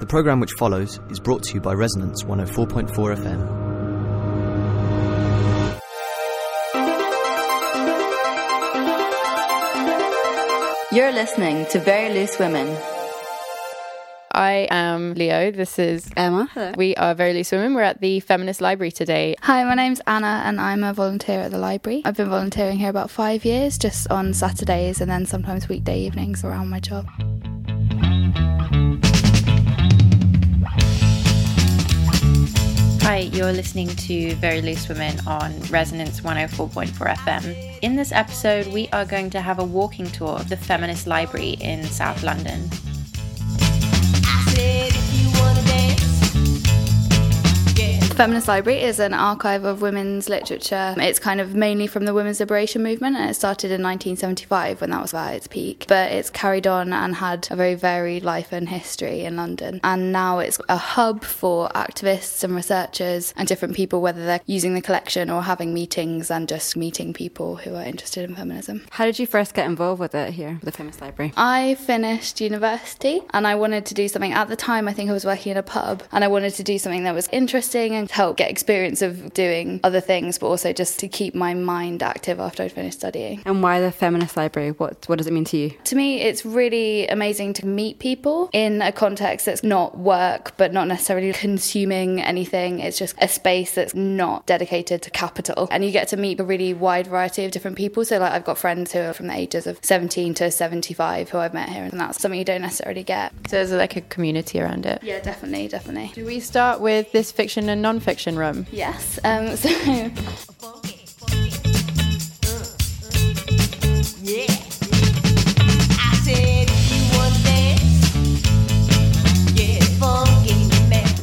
The programme which follows is brought to you by Resonance 104.4 FM. You're listening to Very Loose Women. I am Leo. This is Emma. Hello. We are Very Loose Women. We're at the Feminist Library today. Hi, my name's Anna, and I'm a volunteer at the library. I've been volunteering here about five years, just on Saturdays and then sometimes weekday evenings around my job. Hi, you're listening to Very Loose Women on Resonance 104.4 FM. In this episode, we are going to have a walking tour of the Feminist Library in South London. Feminist Library is an archive of women's literature. It's kind of mainly from the women's liberation movement and it started in 1975 when that was at its peak. But it's carried on and had a very varied life and history in London. And now it's a hub for activists and researchers and different people, whether they're using the collection or having meetings and just meeting people who are interested in feminism. How did you first get involved with it here, the Feminist Library? I finished university and I wanted to do something. At the time, I think I was working in a pub and I wanted to do something that was interesting and help get experience of doing other things, but also just to keep my mind active after I'd finished studying. And why the Feminist Library? What what does it mean to you? To me, it's really amazing to meet people in a context that's not work, but not necessarily consuming anything. It's just a space that's not dedicated to capital, and you get to meet a really wide variety of different people. So, like, I've got friends who are from the ages of 17 to 75 who I've met here, and that's something you don't necessarily get. So there's like a community around it. Yeah, definitely, definitely. Do we start with this fiction and non-fiction room? Yes. Um, so.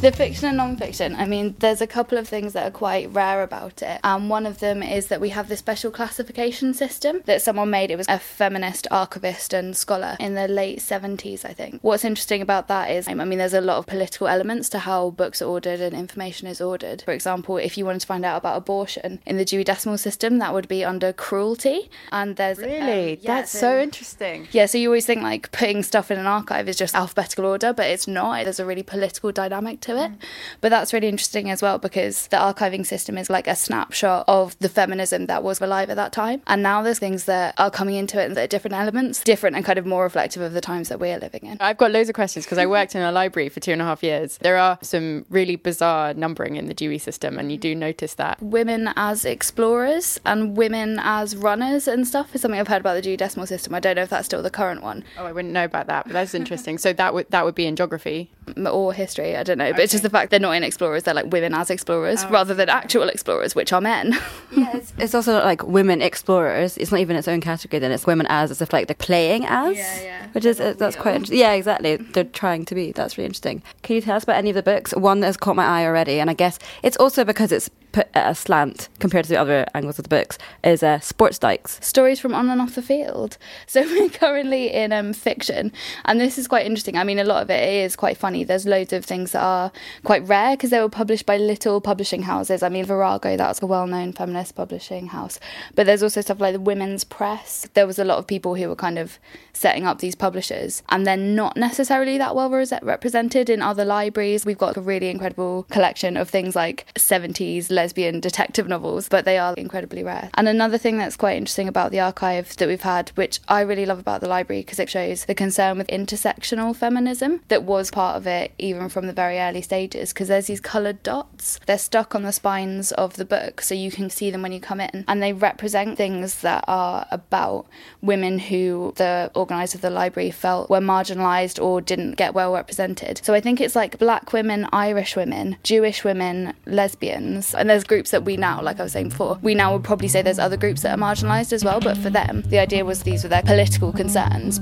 The fiction and non-fiction. I mean, there's a couple of things that are quite rare about it. Um, one of them is that we have this special classification system that someone made. It was a feminist archivist and scholar in the late 70s, I think. What's interesting about that is, I mean, there's a lot of political elements to how books are ordered and information is ordered. For example, if you wanted to find out about abortion in the Dewey Decimal System, that would be under cruelty. And there's Really? um, yeah, That's so interesting. yeah, so you always think like putting stuff in an archive is just alphabetical order, but it's not. There's a really political dynamic to it. Mm. But that's really interesting as well because the archiving system is like a snapshot of the feminism that was alive at that time. And now there's things that are coming into it that are different elements, different and kind of more reflective of the times that we're living in. I've got loads of questions because I worked in a library for two and a half years. There are some really bizarre numbering in the Dewey system, and you do mm. notice that. Women as explorers and women as runners and stuff is something I've heard about the Dewey Decimal System. I don't know if that's still the current one Oh, I wouldn't know about that, but that's interesting. so that would that would be in geography. Or history. I don't know, but it's just the fact they're not in explorers; they're like women as explorers Oh, rather than actual explorers, which are men. Yeah, it's, it's also like women explorers. It's not even its own category. Then it's women as, as if like they're playing as. Yeah, yeah. Which is uh, that's quite interesting. Yeah, exactly. They're trying to be. That's really interesting. Can you tell us about any of the books? One that has caught my eye already, and I guess it's also because it's put at a slant compared to the other angles of the books. Is uh, sports dykes. Stories from on and off the field. So we're currently in um, fiction, and this is quite interesting. I mean, a lot of it is quite funny. There's loads of things that are quite rare because they were published by little publishing houses. I mean, Virago, that's a well-known feminist publishing house, but there's also stuff like the Women's Press. There was a lot of people who were kind of setting up these publishers, and they're not necessarily that well represented in other libraries. We've got a really incredible collection of things like 70s lesbian detective novels, but they are incredibly rare. And another thing that's quite interesting about the archive that we've had, which I really love about the library because it shows the concern with intersectional feminism that was part of it even from the very early stages, because there's these coloured dots. They're stuck on the spines of the book, so you can see them when you come in, and they represent things that are about women who the organiser of the library felt were marginalised or didn't get well represented. So I think it's like black women, Irish women, Jewish women, lesbians, and there's groups that we now, like I was saying before, we now would probably say there's other groups that are marginalised as well, but for them, the idea was these were their political concerns.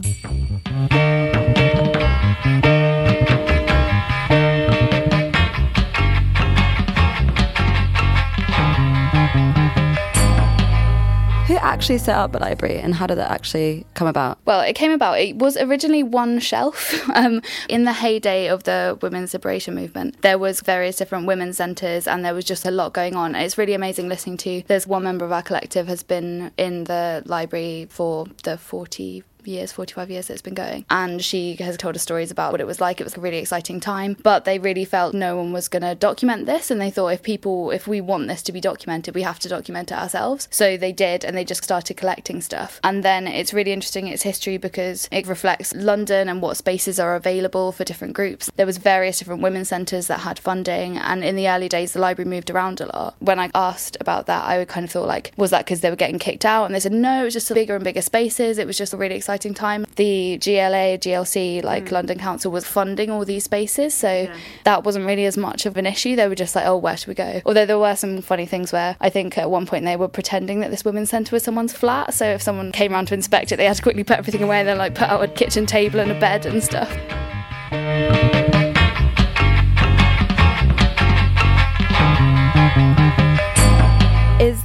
Actually set up the library, and how did that actually come about? Well, it came about. It was originally one shelf. Um, in the heyday of the women's liberation movement, there was various different women's centres, and there was just a lot going on. It's really amazing listening to. There's one member of our collective has been in the library for the 40 years, 45 years that it's been going. And she has told us stories about what it was like. It was a really exciting time, but they really felt no one was going to document this. And they thought if people, if we want this to be documented, we have to document it ourselves. So they did, and they just started collecting stuff. And then it's really interesting its history because it reflects London and what spaces are available for different groups. There was various different women's centres that had funding, and in the early days, the library moved around a lot. When I asked about that, I would kind of thought like, was that because they were getting kicked out? And they said no, it was just bigger and bigger spaces. It was just a really exciting time. The GLA, GLC, like mm. London Council, was funding all these spaces, so yeah. that wasn't really as much of an issue. They were just like, oh, where should we go? Although there were some funny things where I think at one point they were pretending that this women's centre was someone's flat. So if someone came around to inspect it, they had to quickly put everything away and then like put out a kitchen table and a bed and stuff.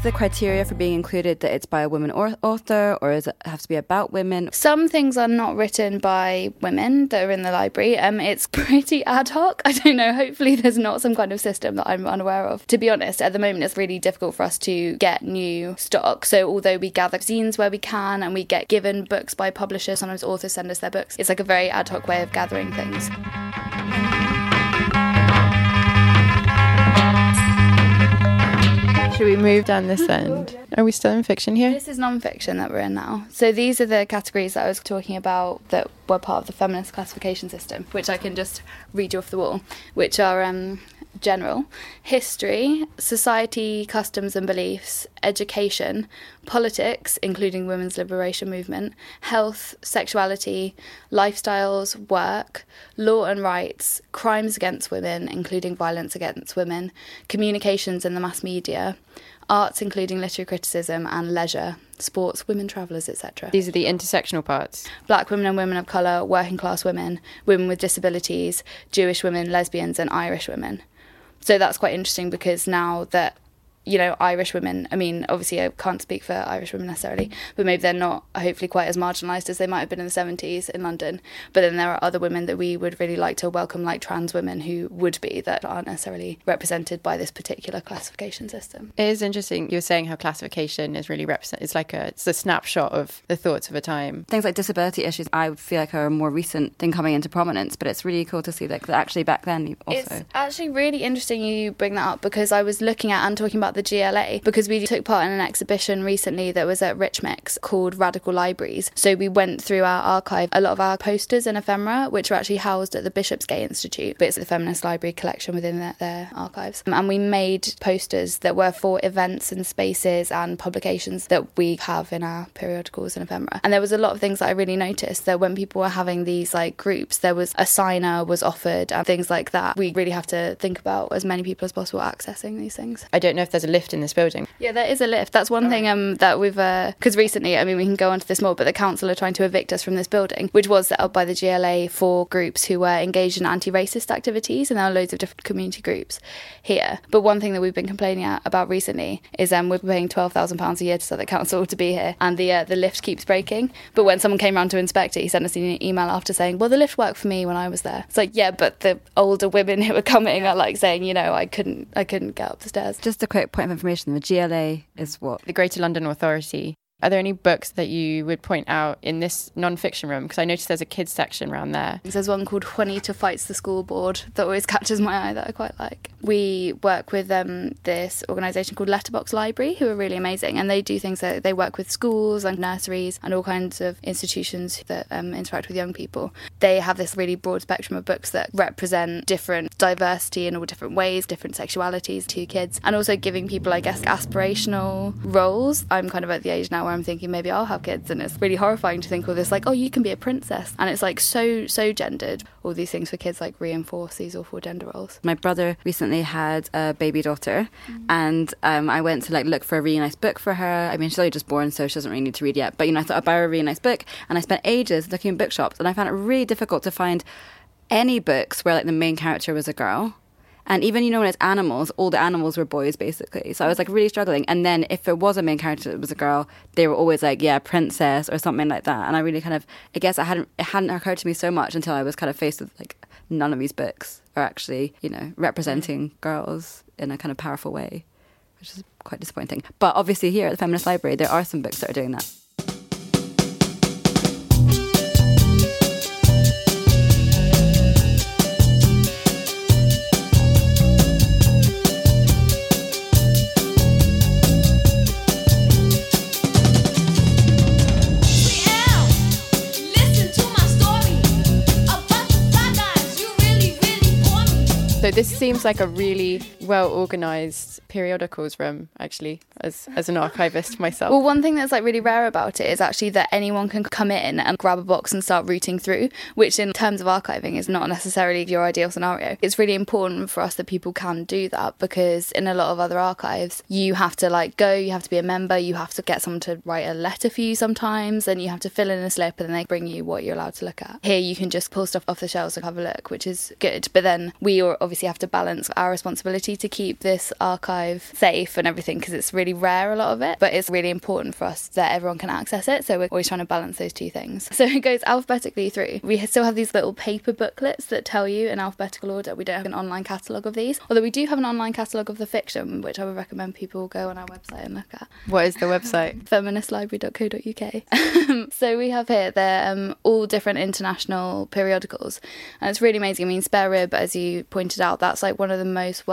The criteria for being included that it's by a woman or author, or does it have to be about women? Some things are not written by women that are in the library. Um, it's pretty ad hoc. I don't know. Hopefully, there's not some kind of system that I'm unaware of. To be honest, at the moment, it's really difficult for us to get new stock. So, although we gather zines where we can and we get given books by publishers, sometimes authors send us their books. It's like a very ad hoc way of gathering things. Should we move down this end? Are we still in fiction here? This is non-fiction that we're in now. So these are the categories that I was talking about that were part of the feminist classification system, which I can just read you off the wall, which are um, general, history, society, customs and beliefs, education, politics, including women's liberation movement, health, sexuality, lifestyles, work, law and rights, crimes against women, including violence against women, communications in the mass media, arts, including literary criticism and leisure, sports, women travellers, etc. These are the intersectional parts. Black women and women of colour, working class women, women with disabilities, Jewish women, lesbians, and Irish women. So that's quite interesting because now that you know, Irish women, I mean, obviously I can't speak for Irish women necessarily, but maybe they're not hopefully quite as marginalised as they might have been in the 70s in London. But then there are other women that we would really like to welcome, like trans women who would be, that aren't necessarily represented by this particular classification system. It is interesting. You were saying how classification is really represent. It's like a, it's a snapshot of the thoughts of a time. Things like disability issues, I would feel like are a more recent thing coming into prominence, but it's really cool to see that actually back then also. It's actually really interesting you bring that up because I was looking at and talking about the GLA because we took part in an exhibition recently that was at Rich Mix called Radical Libraries. So we went through our archive, a lot of our posters and ephemera, which are actually housed at the Bishopsgate Institute, but it's the Feminist Library collection within their, their archives. And we made posters that were for events and spaces and publications that we have in our periodicals and ephemera. And there was a lot of things that I really noticed that when people were having these like groups, there was a signer was offered and things like that. We really have to think about as many people as possible accessing these things. I don't know if there's a lift in in this building. Yeah, there is a lift. That's one thing um, that we've, because uh, recently, I mean, we can go onto this more, but the council are trying to evict us from this building, which was set up by the GLA for groups who were engaged in anti racist activities, and there are loads of different community groups here. But one thing that we've been complaining about recently is um, we're paying £12,000 a year to Southwark Council to be here, and the, uh, the lift keeps breaking. But when someone came around to inspect it, he sent us an email after saying, well, the lift worked for me when I was there. It's like, yeah, but the older women who were coming are like saying, you know, I couldn't, I couldn't get up the stairs. Just a quick point of information. The GLA is what? The Greater London Authority are there any books that you would point out in this non-fiction room? Because I noticed there's a kids section around there. There's one called Juanita Fights the School Board that always catches my eye that I quite like. We work with um, this organisation called Letterbox Library, who are really amazing, and they do things that they work with schools and nurseries and all kinds of institutions that um, interact with young people. They have this really broad spectrum of books that represent different diversity in all different ways, different sexualities to kids, and also giving people, I guess, aspirational roles. I'm kind of at the age now I'm thinking maybe I'll have kids, and it's really horrifying to think all this like, oh, you can be a princess, and it's like so so gendered. All these things for kids like reinforce these awful gender roles. My brother recently had a baby daughter, mm-hmm. and um, I went to like look for a really nice book for her. I mean, she's only just born, so she doesn't really need to read yet. But you know, I thought I'd buy her a really nice book, and I spent ages looking in bookshops, and I found it really difficult to find any books where like the main character was a girl. And even, you know, when it's animals, all the animals were boys, basically. So I was like really struggling. And then if it was a main character that was a girl, they were always like, yeah, princess or something like that. And I really kind of, I guess I hadn't, it hadn't occurred to me so much until I was kind of faced with like, none of these books are actually, you know, representing mm. girls in a kind of powerful way, which is quite disappointing. But obviously, here at the Feminist Library, there are some books that are doing that. This seems like a really well organized periodicals room, actually, as as an archivist myself. Well, one thing that's like really rare about it is actually that anyone can come in and grab a box and start rooting through, which in terms of archiving is not necessarily your ideal scenario. It's really important for us that people can do that because in a lot of other archives, you have to like go, you have to be a member, you have to get someone to write a letter for you sometimes, and you have to fill in a slip and then they bring you what you're allowed to look at. Here you can just pull stuff off the shelves and have a look, which is good. But then we obviously have to balance our responsibility to keep this archive safe and everything because it's really rare a lot of it, but it's really important for us that everyone can access it. So we're always trying to balance those two things. So it goes alphabetically through. We still have these little paper booklets that tell you in alphabetical order. We don't have an online catalogue of these, although we do have an online catalogue of the fiction, which I would recommend people go on our website and look at. What is the website? feministlibrary.co.uk. so we have here they're um, all different international periodicals, and it's really amazing. I mean, Spare Rib, as you pointed out, that's like one of the most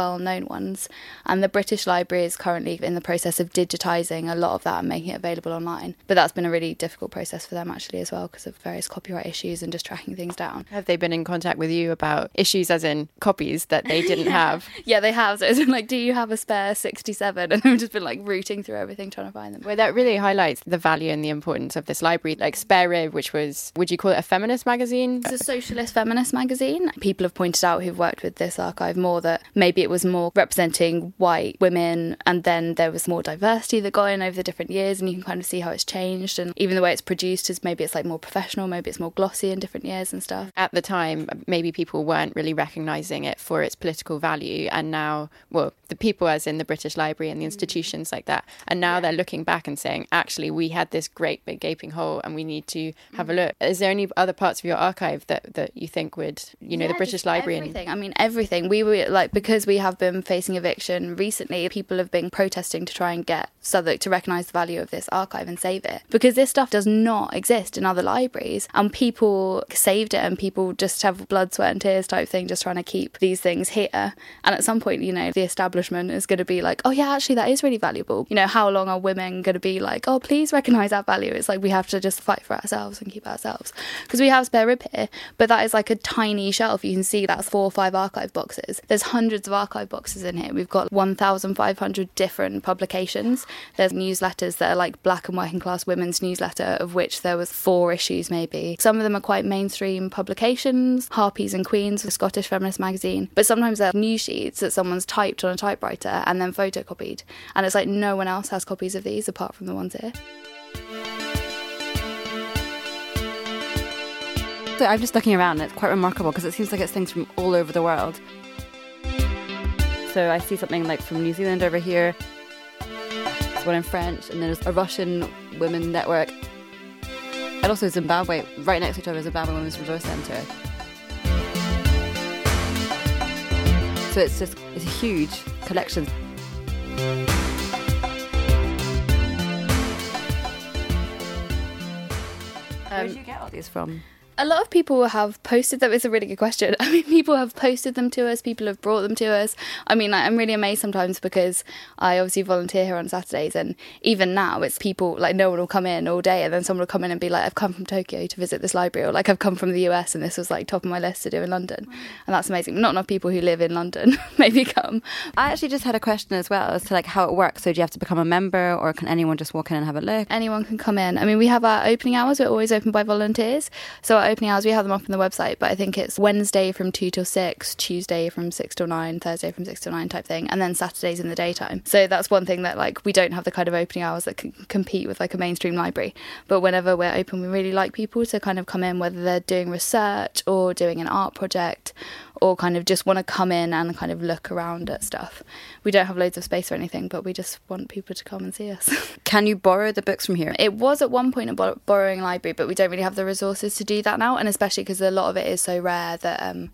ones, and the British Library is currently in the process of digitising a lot of that and making it available online. But that's been a really difficult process for them actually as well because of various copyright issues and just tracking things down. Have they been in contact with you about issues, as in copies that they didn't have? Yeah, they have. So it's been like, do you have a spare 67? And they've just been like rooting through everything trying to find them. Well, that really highlights the value and the importance of this library. Like Spare Rib, which was, would you call it a feminist magazine? It's a socialist feminist magazine. People have pointed out who've worked with this archive more that maybe it was more representing white women and then there was more diversity that got in over the different years and you can kind of see how it's changed and even the way it's produced is maybe it's like more professional, maybe it's more glossy in different years and stuff. At the time, maybe people weren't really recognising it for its political value. And now, well, the people, as in the British Library and the mm. institutions like that, and now they're looking back and saying, actually, we had this great big gaping hole and we need to have a mm. look. Is there any other parts of your archive that, that you think would, you know, Yeah, the British Library? And, Everything. I mean, everything. We were like because we have been facing eviction recently. People have been protesting to try and get Southwark to recognise the value of this archive and save it because this stuff does not exist in other libraries, and people saved it, and people just have blood, sweat, and tears type thing, just trying to keep these things here. And at some point, you know, the establishment is going to be like, oh yeah, actually that is really valuable. You know, how long are women going to be like, oh please recognise that value? It's like we have to just fight for ourselves and keep ourselves because we have spare rib here, but that is like a tiny shelf. You can see that's four or five archive boxes. There's hundreds of archive boxes in here. We've got 1,500 different publications. There's newsletters that are like black and working class women's newsletter, of which there was four issues maybe. Some of them are quite mainstream publications, Harpies and Quines, a Scottish feminist magazine. But sometimes they're news sheets that someone's typed on a typewriter and then photocopied. And it's like no one else has copies of these apart from the ones here. So I'm just looking around and it's quite remarkable because it seems like it's things from all over the world. So I see something like from New Zealand over here. There's one in French, and there's a Russian women network. And also Zimbabwe, right next to each other, Zimbabwe Women's Resource Centre. So it's just it's a huge collection. Where um, did you get all these from? A lot of people have posted them. It's a really good question. I mean, people have posted them to us. People have brought them to us. I mean, like, I'm really amazed sometimes because I obviously volunteer here on Saturdays, and even now, it's people like no one will come in all day, and then someone will come in and be like, "I've come from Tokyo to visit this library," or like, "I've come from the US, and this was like top of my list to do in London," and that's amazing. Not enough people who live in London maybe come. I actually just had a question as well as to like how it works. So do you have to become a member, or can anyone just walk in and have a look? anyone can come in. I mean, we have our opening hours. We're always open by volunteers. So opening hours, we have them up on the website, but I think it's Wednesday from 2 till 6, Tuesday from 6 till 9, Thursday from 6 till 9 type thing, and then Saturdays in the daytime. So that's one thing that like we don't have the kind of opening hours that can compete with like a mainstream library. But whenever we're open, we really like people to kind of come in, whether they're doing research or doing an art project or kind of just want to come in and kind of look around at stuff. We don't have loads of space or anything, but we just want people to come and see us. Can you borrow the books from here? It was at one point a bor- borrowing library, but we don't really have the resources to do that now, and especially because a lot of it is so rare that um,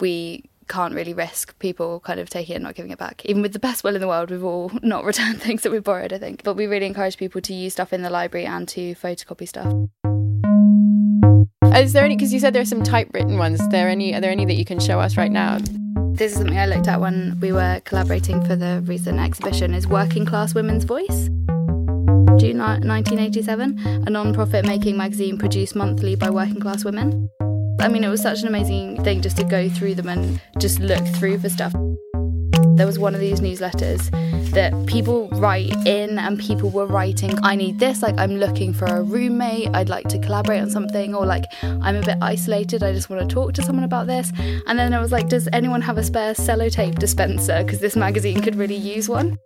we can't really risk people kind of taking it and not giving it back. Even with the best will in the world, we've all not returned things that we've borrowed, I think. But we really encourage people to use stuff in the library and to photocopy stuff. Is there any? Because you said there are some typewritten ones. Are there any? Are there any that you can show us right now? This is something I looked at when we were collaborating for the recent exhibition is Working Class Women's Voice. June 1987, a non-profit making magazine produced monthly by working class women. I mean, it was such an amazing thing just to go through them and just look through for stuff. There was one of these newsletters that people write in, and people were writing, I need this, like, I'm looking for a roommate, I'd like to collaborate on something, or like, I'm a bit isolated, I just want to talk to someone about this. And then I was like, Does anyone have a spare sellotape dispenser? Because this magazine could really use one.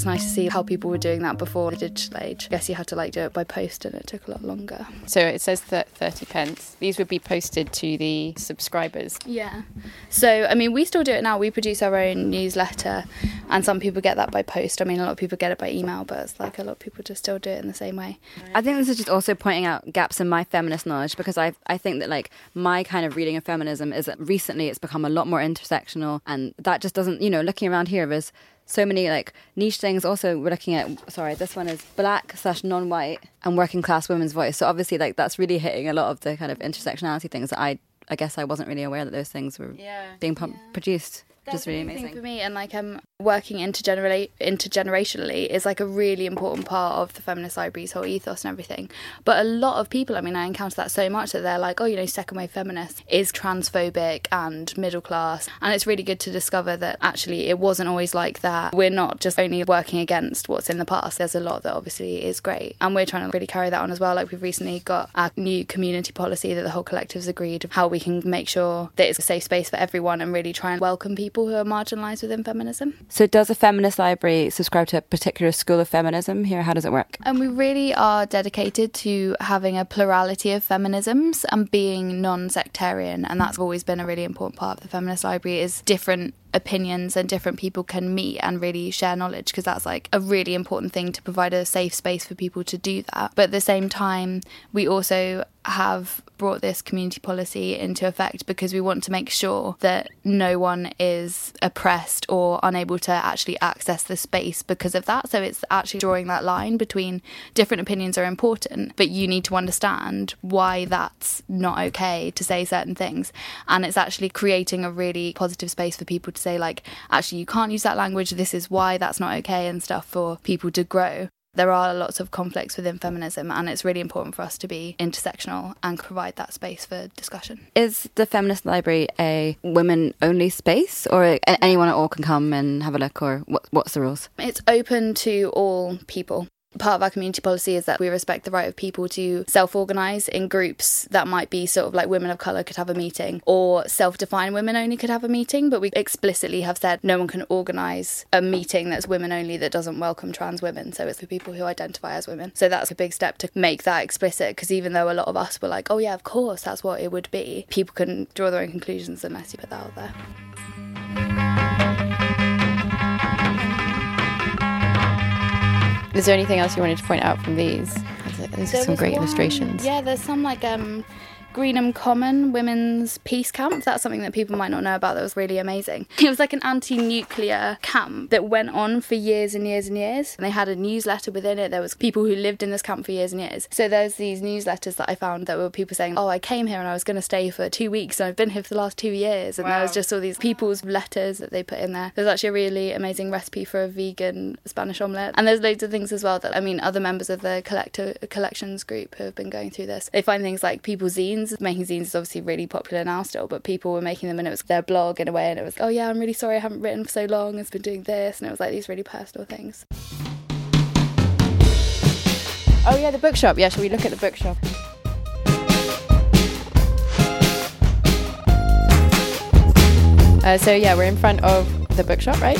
It's nice to see how people were doing that before the digital age. I guess you had to like do it by post and it took a lot longer. So it says that 30 pence. These would be posted to the subscribers. Yeah. So, I mean, we still do it now. We produce our own newsletter and some people get that by post. I mean, a lot of people get it by email, but it's like a lot of people just still do it in the same way. I think this is just also pointing out gaps in my feminist knowledge because I I think that like my kind of reading of feminism is that recently it's become a lot more intersectional and that just doesn't you know looking around here there's so many like niche things. Also, we're looking at sorry, this one is black slash non-white and working class women's voice. So obviously, like that's really hitting a lot of the kind of intersectionality things that I I guess I wasn't really aware that those things were Yeah. being pu- produced. That's Just really amazing. for me, and like um, working intergenera- intergenerationally is like a really important part of the feminist library's whole ethos and everything. But a lot of people, I mean, I encounter that so much that they're like, oh, you know, second wave feminist is transphobic and middle class, and it's really good to discover that actually it wasn't always like that. We're not just only working against what's in the past. There's a lot that obviously is great, and we're trying to really carry that on as well. Like we've recently got our new community policy that the whole collective's agreed of how we can make sure that it's a safe space for everyone and really try and welcome people who are marginalised within feminism. So does a feminist library subscribe to a particular school of feminism here? How does it work? And we really are dedicated to having a plurality of feminisms and being non-sectarian, and that's always been a really important part of the feminist library. Is different opinions and different people can meet and really share knowledge because that's like a really important thing to provide a safe space for people to do that. But at the same time, we also have brought this community policy into effect because we want to make sure that no one is oppressed or unable to actually access the space because of that. So it's actually drawing that line between different opinions are important, but you need to understand why that's not okay to say certain things. And it's actually creating a really positive space for people to say, like, actually, you can't use that language. This is why that's not okay and stuff for people to grow. There are lots of conflicts within feminism, and it's really important for us to be intersectional and provide that space for discussion. Is the feminist library a women only space or anyone at all can come and have a look or what, what's the rules? It's open to all people. Part of our community policy is that we respect the right of people to self organise in groups that might be sort of like women of colour could have a meeting or self defined women only could have a meeting. But we explicitly have said no one can organise a meeting that's women only that doesn't welcome trans women. So it's for people who identify as women. So that's a big step to make that explicit because even though a lot of us were like, oh yeah, of course, that's what it would be, people can draw their own conclusions unless you put that out there. Is there anything else you wanted to point out from these? There's There some great one- illustrations. Yeah, there's some like um Greenham Common Women's Peace Camp. That's something that people might not know about that was really amazing. It was like an anti nuclear camp that went on for years and years and years. And they had a newsletter within it. There was people who lived in this camp for years and years. So there's these newsletters that I found that were people saying, Oh, I came here and I was gonna stay for two weeks and I've been here for the last two years and there was just all these people's letters that they put in there. There's actually a really amazing recipe for a vegan Spanish omelette. And there's loads of things as well that I mean other members of the collector collections group who have been going through this. They find things like people's zines. Making zines is obviously really popular now still, but people were making them and it was their blog in a way and it was, Oh yeah, I'm really sorry I haven't written for so long, it's been doing this and it was like these really personal things. Oh yeah, the bookshop. Yeah, shall we look at the bookshop? Uh, so yeah, we're in front of the bookshop, right?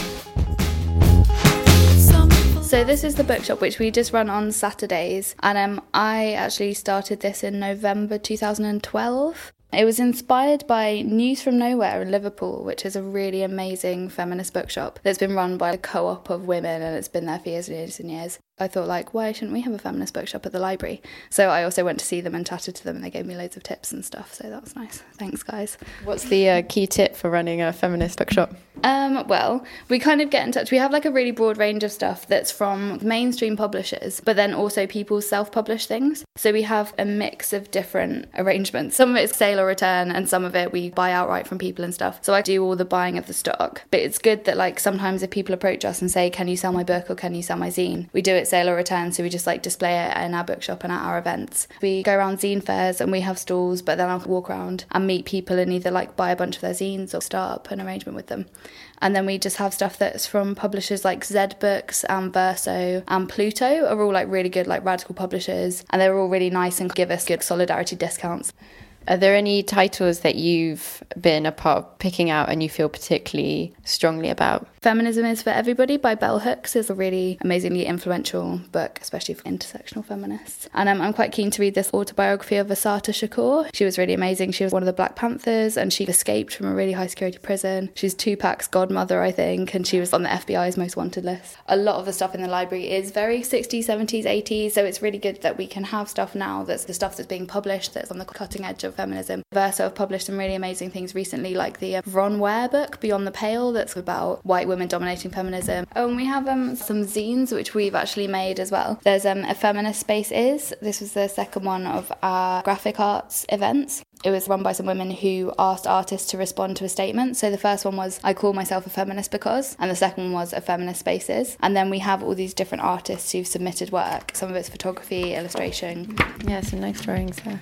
So this is the bookshop which we just run on Saturdays, and um, I actually started this in November 2012. It was inspired by News from Nowhere in Liverpool, which is a really amazing feminist bookshop that's been run by a co-op of women, and it's been there for years and years and years. I thought, like, why shouldn't we have a feminist bookshop at the library? So I also went to see them and chatted to them, and they gave me loads of tips and stuff. So that was nice. Thanks, guys. What's the uh, key tip for running a feminist bookshop? Um, well, we kind of get in touch. We have like a really broad range of stuff that's from mainstream publishers, but then also people self publish things. So we have a mix of different arrangements. Some of it's sale or return, and some of it we buy outright from people and stuff. So I do all the buying of the stock. But it's good that, like, sometimes if people approach us and say, Can you sell my book or can you sell my zine? We do it sale or return, so we just like display it in our bookshop and at our events. We go around zine fairs and we have stalls, but then I'll walk around and meet people and either like buy a bunch of their zines or start up an arrangement with them. And then we just have stuff that's from publishers like Zed Books and Verso and Pluto are all like really good, like radical publishers. And they're all really nice and give us good solidarity discounts. Are there any titles that you've been a part of picking out and you feel particularly strongly about? Feminism is for Everybody by Bell Hooks is a really amazingly influential book, especially for intersectional feminists. And um, I'm quite keen to read this autobiography of Assata Shakur. She was really amazing. She was one of the Black Panthers and she escaped from a really high security prison. She's Tupac's godmother, I think, and she was on the FBI's most wanted list. A lot of the stuff in the library is very 60s, 70s, 80s, so it's really good that we can have stuff now that's the stuff that's being published that's on the cutting edge of feminism. Verso have published some really amazing things recently, like the Vron Ware book, Beyond the Pale, that's about white women dominating feminism. Oh, and we have um, some zines which we've actually made as well. There's um, A Feminist Space Is. This was the second one of our graphic arts events. It was run by some women who asked artists to respond to a statement. So the first one was, I call myself a feminist because, and the second one was, A Feminist Spaces. And then we have all these different artists who've submitted work. Some of it's photography, illustration. Yeah, some nice drawings there.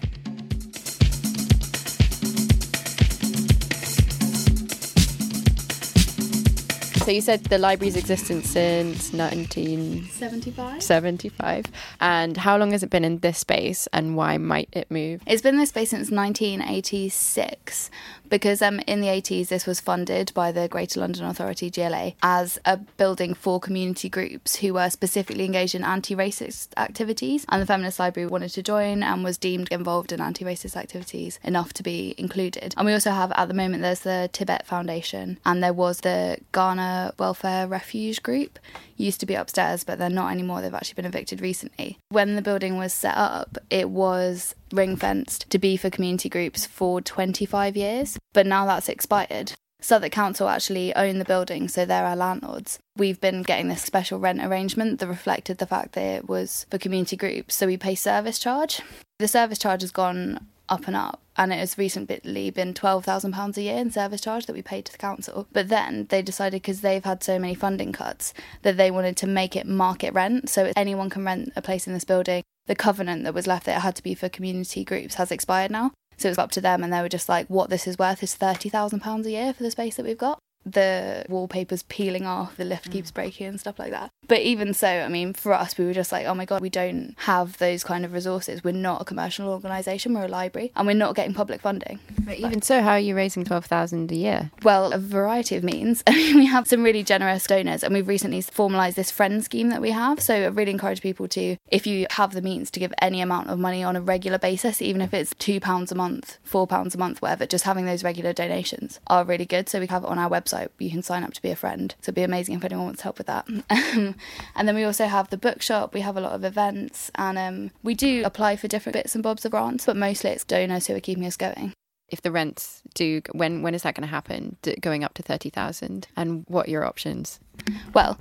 So you said the library's existence since 1975. 75. And how long has it been in this space and why might it move? It's been in this space since 1986 because um, in the 80s this was funded by the Greater London Authority GLA as a building for community groups who were specifically engaged in anti-racist activities. And the feminist library wanted to join and was deemed involved in anti-racist activities enough to be included. And we also have at the moment there's the Tibet Foundation and there was the Ghana Welfare Refuge Group. Used to be upstairs but they're not anymore. They've actually been evicted recently. When the building was set up it was ring fenced to be for community groups for 25 years, but now that's expired. Southwark Council actually own the building, so they're our landlords. We've been getting this special rent arrangement that reflected the fact that it was for community groups, so we pay service charge. The service charge has gone up and up, and it has recently been £12,000 a year in service charge that we paid to the council. But then they decided, because they've had so many funding cuts, that they wanted to make it market rent, so anyone can rent a place in this building the covenant that was left that it had to be for community groups has expired now. So it was up to them, and they were just like, what this is worth is £30,000 a year for the space that we've got the wallpaper's peeling off, the lift keeps mm. breaking and stuff like that. But even so, I mean, for us, we were just like, oh my God, we don't have those kind of resources. We're not a commercial organisation, we're a library, and we're not getting public funding. But even so, how are you raising 12000 a year? Well, a variety of means. I mean, we have some really generous donors, and we've recently formalised this friend scheme that we have. So I really encourage people to, if you have the means, to give any amount of money on a regular basis, even if it's £2 a month, £4 a month, whatever, just having those regular donations are really good. So we have it on our website website. You can sign up to be a friend. So it'd be amazing if anyone wants help with that. and then we also have the bookshop. We have a lot of events, and um, we do apply for different bits and bobs of grants, but mostly it's donors who are keeping us going if the rents do when when is that going to happen going up to 30,000 and what are your options well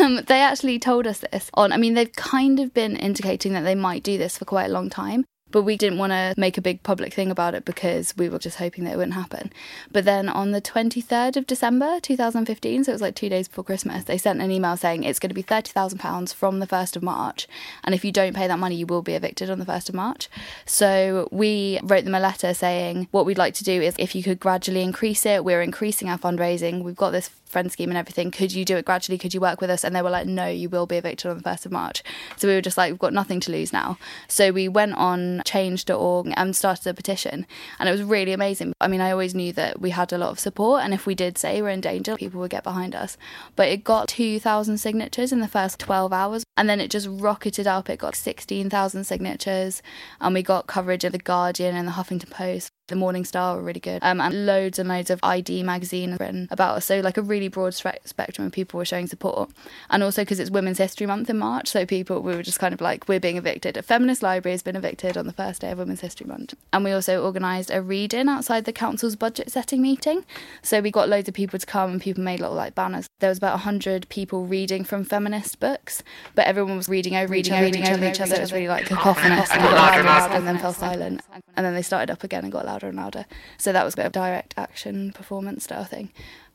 um, they actually told us this on i mean they've kind of been indicating that they might do this for quite a long time but we didn't want to make a big public thing about it because we were just hoping that it wouldn't happen. But then on the 23rd of December 2015, so it was like two days before Christmas, they sent an email saying it's going to be £30,000 from the 1st of March. And if you don't pay that money, you will be evicted on the 1st of March. So we wrote them a letter saying what we'd like to do is if you could gradually increase it, we're increasing our fundraising. We've got this friend scheme and everything. Could you do it gradually? Could you work with us? And they were like, no, you will be evicted on the 1st of March. So we were just like, we've got nothing to lose now. So we went on change.org and started a petition. And it was really amazing. I mean, I always knew that we had a lot of support. And if we did say we're in danger, people would get behind us. But it got 2,000 signatures in the first 12 hours. And then it just rocketed up. It got 16,000 signatures. And we got coverage of The Guardian and The Huffington Post. The Morning Star were really good, um, and loads and loads of ID magazine written about us. So like a really broad spectrum of people were showing support, and also because it's Women's History Month in March, so people we were just kind of like we're being evicted. A feminist library has been evicted on the first day of Women's History Month, and we also organised a read-in outside the council's budget setting meeting. So we got loads of people to come, and people made little like banners. There was about hundred people reading from feminist books, but everyone was reading over reading, each other, reading over each other. It was really like cacophonous, and, and then fell silent, and then they started up again and got louder louder and louder. So that was a bit of direct action performance style thing.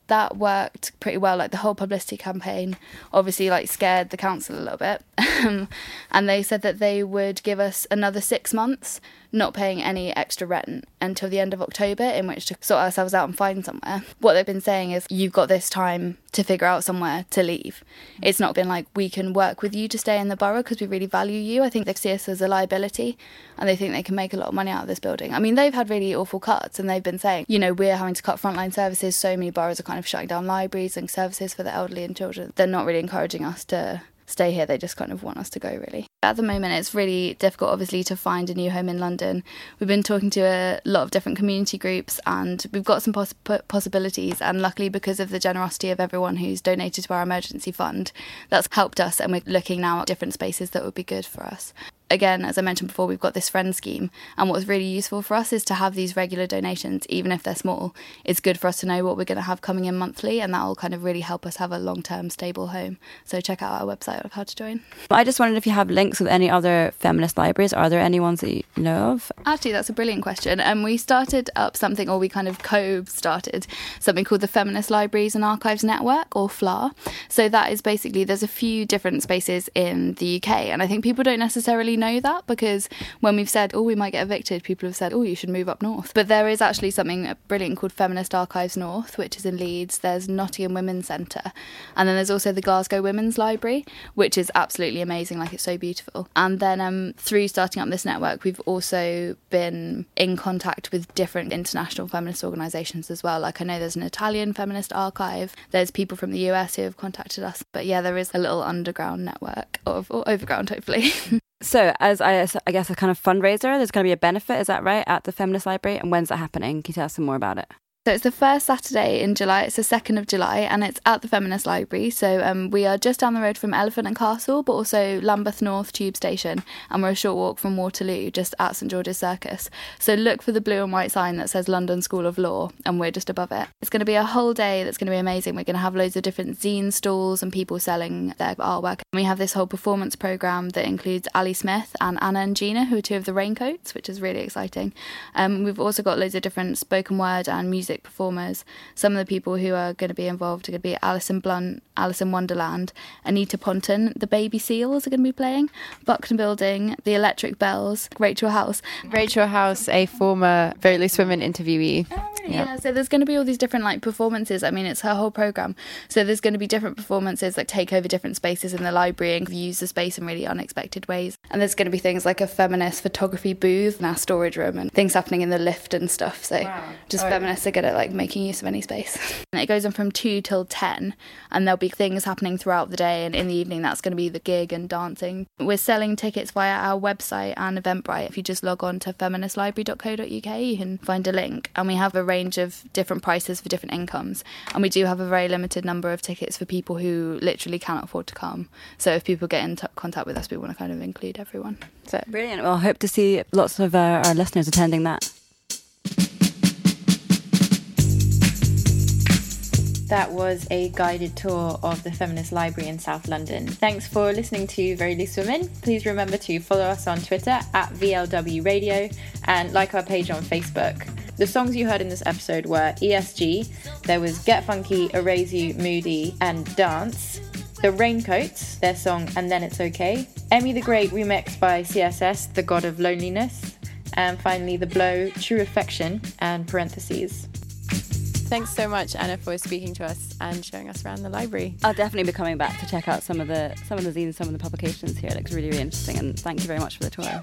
that worked pretty well. Like the whole publicity campaign, obviously, like scared the council a little bit, um, and they said that they would give us another six months not paying any extra rent until the end of October, in which to sort ourselves out and find somewhere. What they've been saying is, you've got this time to figure out somewhere to leave. It's not been like, we can work with you to stay in the borough because we really value you. I think they see us as a liability and they think they can make a lot of money out of this building. I mean, they've had really awful cuts and they've been saying, you know, we're having to cut frontline services. So many boroughs are kind of shutting down libraries and services for the elderly and children. They're not really encouraging us to stay here. They just kind of want us to go, really. At the moment, it's really difficult, obviously, to find a new home in London. We've been talking to a lot of different community groups and we've got some poss- possibilities. And luckily, because of the generosity of everyone who's donated to our emergency fund, that's helped us. And we're looking now at different spaces that would be good for us again, as I mentioned before, we've got this friend scheme. And what's really useful for us is to have these regular donations, even if they're small. It's good for us to know what we're going to have coming in monthly, and that will kind of really help us have a long term, stable home. So check out our website of how to join. I just wondered if you have links with any other feminist libraries. Are there any ones that you know of? Actually, that's a brilliant question. And um, we started up something, or we kind of co started something called the Feminist Libraries and Archives Network, or FLAN. So that is basically, there's a few different spaces in the UK, and I think people don't necessarily know that because when we've said, oh, we might get evicted, people have said, oh, you should move up north. But there is actually something brilliant called Feminist Archives North, which is in Leeds. There's Nottingham Women's Centre. And then there's also the Glasgow Women's Library, which is absolutely amazing. Like, it's so beautiful. And then um, through starting up this network, we've also been in contact with different international feminist organisations as well. Like, I know there's an Italian feminist archive, there's people from the US who have contacted us. But yeah, there is a little underground network, of, or overground, hopefully. So, as I, I guess a kind of fundraiser, there's going to be a benefit, is that right, at the Feminist Library? And when's that happening? Can you tell us some more about it? So it's the first Saturday in July. It's the second of July, and it's at the Feminist Library. So um, we are just down the road from Elephant and Castle, but also Lambeth North Tube Station, and we're a short walk from Waterloo, just at St George's Circus. So look for the blue and white sign that says London School of Law, and we're just above it. It's going to be a whole day that's going to be amazing. We're going to have loads of different zine stalls and people selling their artwork. And we have this whole performance program that includes Ali Smith and Anna and Gina, who are two of the Raincoats, which is really exciting. Um, we've also got loads of different spoken word and music performers some of the people who are going to be involved are going to be Alison Blunt, Alice in Wonderland, Anita Ponton, the Baby Seals are going to be playing, Buckton Building, the Electric Bells, Rachel House. Rachel House, a former Very Loose Women interviewee. Oh, yeah. yeah, so there's going to be all these different like performances. I mean, it's her whole program. So there's going to be different performances that take over different spaces in the library and use the space in really unexpected ways. And there's going to be things like a feminist photography booth in our storage room and things happening in the lift and stuff. So wow. just oh, feminists are good at like making use of any space. it goes on from two till ten, and there'll be things happening throughout the day. And in the evening, that's going to be the gig and dancing. We're selling tickets via our website and Eventbrite. If you just log on to feministlibrary.co.uk, you can find a link. And we have a range of different prices for different incomes. And we do have a very limited number of tickets for people who literally cannot afford to come. So if people get in t- contact with us, we want to kind of include everyone. So brilliant. Well, I hope to see lots of uh, our listeners attending that. That was a guided tour of the Feminist Library in South London. Thanks for listening to Very Loose Women. Please remember to follow us on Twitter at VLW Radio and like our page on Facebook. The songs you heard in this episode were ESG, there was Get Funky, Erase You, Moody, and Dance. The Raincoats, their song And Then It's Okay. Emmy the Great remixed by CSS, The God of Loneliness. And finally, The Blow, True Affection, and parentheses. Thanks so much, Anna, for speaking to us and showing us around the library. I'll definitely be coming back to check out some of the some of the zines, some of the publications here. It looks really, really interesting, and thank you very much for the tour.